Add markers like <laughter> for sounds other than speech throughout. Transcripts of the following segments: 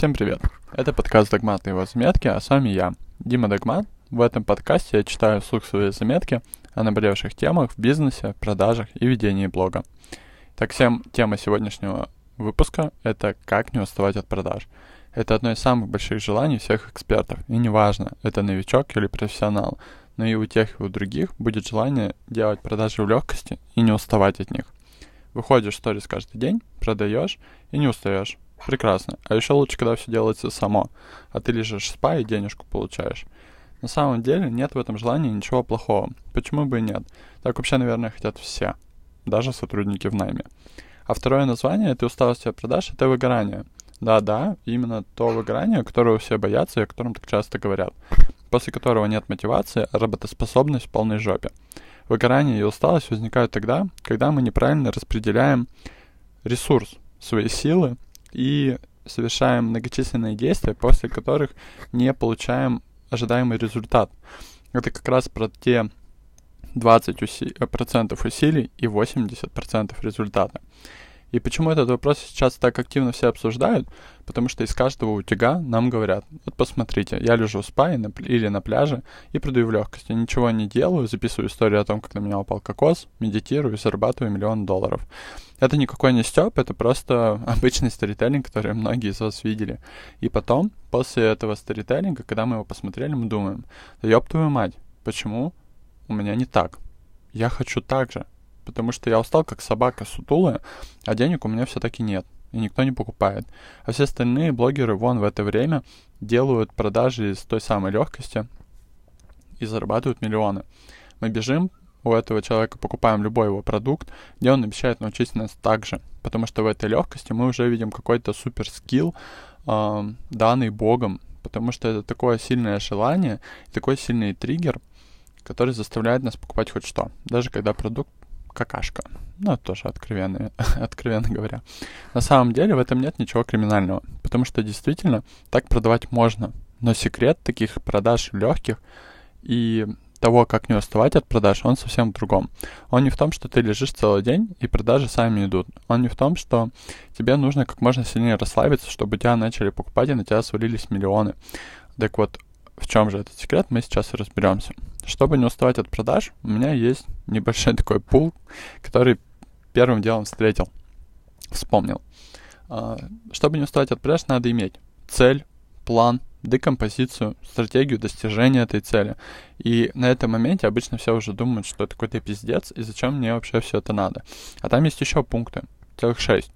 Всем привет! Это подкаст «Догмат» и его заметки, а с вами я, Дима Догмат. В этом подкасте я читаю вслух свои заметки о наболевших темах в бизнесе, продажах и ведении блога. Так, всем тема сегодняшнего выпуска — это «Как не уставать от продаж». Это одно из самых больших желаний всех экспертов, и неважно, это новичок или профессионал, но и у тех, и у других будет желание делать продажи в легкости и не уставать от них. Выходишь в сторис каждый день, продаешь и не устаешь. Прекрасно. А еще лучше, когда все делается само, а ты лежишь в спа и денежку получаешь. На самом деле нет в этом желании ничего плохого. Почему бы и нет? Так вообще, наверное, хотят все. Даже сотрудники в найме. А второе название этой усталости от продаж — это выгорание. Да-да, именно то выгорание, которого все боятся и о котором так часто говорят. После которого нет мотивации, а работоспособность в полной жопе. Выгорание и усталость возникают тогда, когда мы неправильно распределяем ресурс, свои силы и совершаем многочисленные действия, после которых не получаем ожидаемый результат. Это как раз про те 20% уси- процентов усилий и 80% результата. И почему этот вопрос сейчас так активно все обсуждают? Потому что из каждого утюга нам говорят, вот посмотрите, я лежу в спа или на пляже и продаю в легкости, ничего не делаю, записываю историю о том, как на меня упал кокос, медитирую и зарабатываю миллион долларов. Это никакой не стёб, это просто <laughs> обычный сторителлинг, который многие из вас видели. И потом, после этого сторителлинга, когда мы его посмотрели, мы думаем, да ёб твою мать, почему у меня не так? Я хочу так же потому что я устал как собака сутулая, а денег у меня все-таки нет, и никто не покупает. А все остальные блогеры вон в это время делают продажи с той самой легкости и зарабатывают миллионы. Мы бежим у этого человека, покупаем любой его продукт, где он обещает научить нас так же, потому что в этой легкости мы уже видим какой-то супер скилл, э, данный Богом, потому что это такое сильное желание, такой сильный триггер, который заставляет нас покупать хоть что, даже когда продукт какашка. Ну, тоже откровенно, <laughs> откровенно говоря. На самом деле в этом нет ничего криминального, потому что действительно так продавать можно. Но секрет таких продаж легких и того, как не уставать от продаж, он совсем в другом. Он не в том, что ты лежишь целый день и продажи сами идут. Он не в том, что тебе нужно как можно сильнее расслабиться, чтобы тебя начали покупать и на тебя свалились миллионы. Так вот, в чем же этот секрет, мы сейчас и разберемся. Чтобы не уставать от продаж, у меня есть небольшой <laughs> такой пул, который первым делом встретил, вспомнил. А, чтобы не уставать от продаж, надо иметь цель, план, декомпозицию, стратегию достижения этой цели. И на этом моменте обычно все уже думают, что это какой-то пиздец, и зачем мне вообще все это надо. А там есть еще пункты, целых шесть.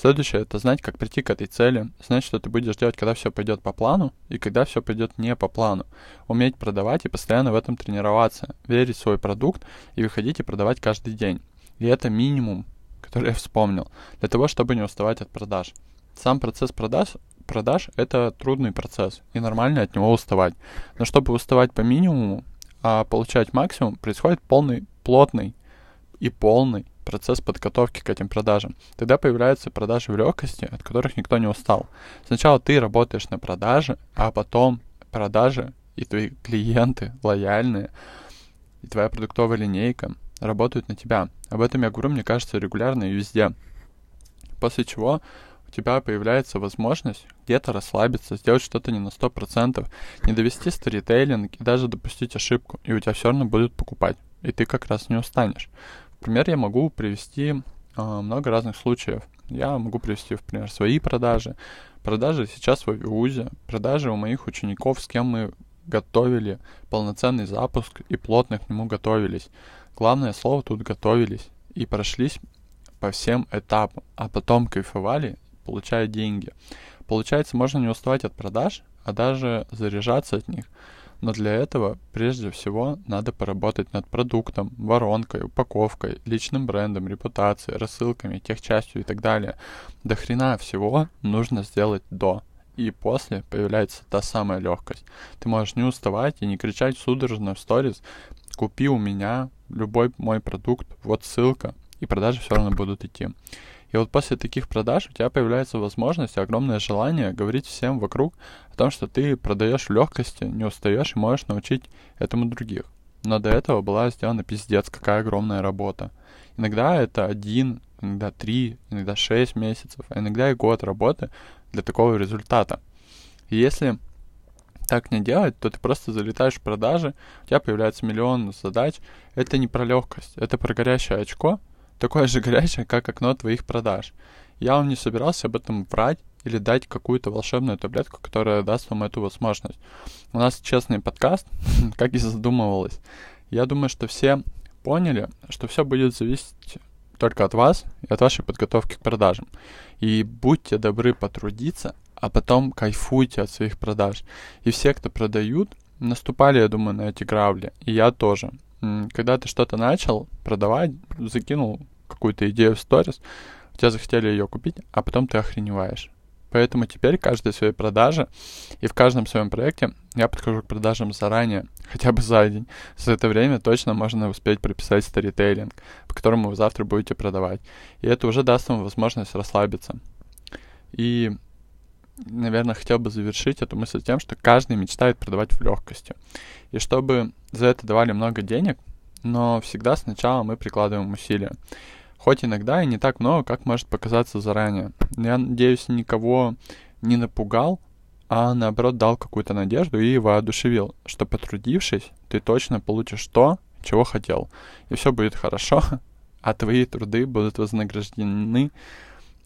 Следующее — это знать, как прийти к этой цели, знать, что ты будешь делать, когда все пойдет по плану и когда все пойдет не по плану. Уметь продавать и постоянно в этом тренироваться, верить в свой продукт и выходить и продавать каждый день. И это минимум, который я вспомнил, для того, чтобы не уставать от продаж. Сам процесс продаж, продаж — это трудный процесс, и нормально от него уставать. Но чтобы уставать по минимуму, а получать максимум, происходит полный, плотный и полный процесс подготовки к этим продажам. Тогда появляются продажи в легкости, от которых никто не устал. Сначала ты работаешь на продаже, а потом продажи и твои клиенты лояльные, и твоя продуктовая линейка работают на тебя. Об этом я говорю, мне кажется, регулярно и везде. После чего у тебя появляется возможность где-то расслабиться, сделать что-то не на 100%, не довести сторителлинг и даже допустить ошибку, и у тебя все равно будут покупать, и ты как раз не устанешь пример я могу привести э, много разных случаев. Я могу привести, в пример, свои продажи, продажи сейчас в Авиузе, продажи у моих учеников, с кем мы готовили полноценный запуск и плотно к нему готовились. Главное слово тут готовились и прошлись по всем этапам, а потом кайфовали, получая деньги. Получается, можно не уставать от продаж, а даже заряжаться от них. Но для этого прежде всего надо поработать над продуктом, воронкой, упаковкой, личным брендом, репутацией, рассылками, техчастью и так далее. До хрена всего нужно сделать до. И после появляется та самая легкость. Ты можешь не уставать и не кричать судорожно в сторис «Купи у меня любой мой продукт, вот ссылка», и продажи все равно будут идти. И вот после таких продаж у тебя появляется возможность и огромное желание говорить всем вокруг о том, что ты продаешь в легкости, не устаешь и можешь научить этому других. Но до этого была сделана пиздец, какая огромная работа. Иногда это один, иногда три, иногда шесть месяцев, а иногда и год работы для такого результата. И если так не делать, то ты просто залетаешь в продажи, у тебя появляется миллион задач. Это не про легкость, это про горящее очко, такое же горячее, как окно твоих продаж. Я вам не собирался об этом врать или дать какую-то волшебную таблетку, которая даст вам эту возможность. У нас честный подкаст, <laughs> как и задумывалось. Я думаю, что все поняли, что все будет зависеть только от вас и от вашей подготовки к продажам. И будьте добры потрудиться, а потом кайфуйте от своих продаж. И все, кто продают, наступали, я думаю, на эти грабли. И я тоже. Когда ты что-то начал продавать, закинул какую-то идею в сторис, у тебя захотели ее купить, а потом ты охреневаешь. Поэтому теперь каждой своей продаже и в каждом своем проекте я подхожу к продажам заранее, <laughs> хотя бы за день. За это время точно можно успеть прописать старитейлинг, по которому вы завтра будете продавать. И это уже даст вам возможность расслабиться. И, наверное, хотел бы завершить эту мысль тем, что каждый мечтает продавать в легкости. И чтобы за это давали много денег, но всегда сначала мы прикладываем усилия хоть иногда и не так много, как может показаться заранее. Я надеюсь, никого не напугал, а наоборот дал какую-то надежду и воодушевил, что потрудившись, ты точно получишь то, чего хотел. И все будет хорошо, <laughs> а твои труды будут вознаграждены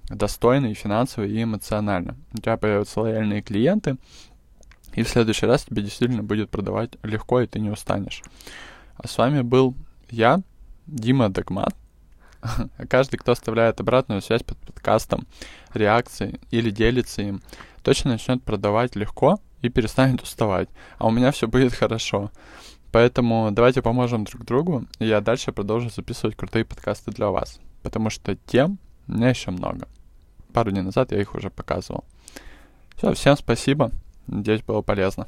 достойно и финансово, и эмоционально. У тебя появятся лояльные клиенты, и в следующий раз тебе действительно будет продавать легко, и ты не устанешь. А с вами был я, Дима Догмат. <laughs> Каждый, кто оставляет обратную связь под подкастом, реакции или делится им, точно начнет продавать легко и перестанет уставать. А у меня все будет хорошо. Поэтому давайте поможем друг другу, и я дальше продолжу записывать крутые подкасты для вас. Потому что тем у меня еще много. Пару дней назад я их уже показывал. Все, всем спасибо. Надеюсь, было полезно.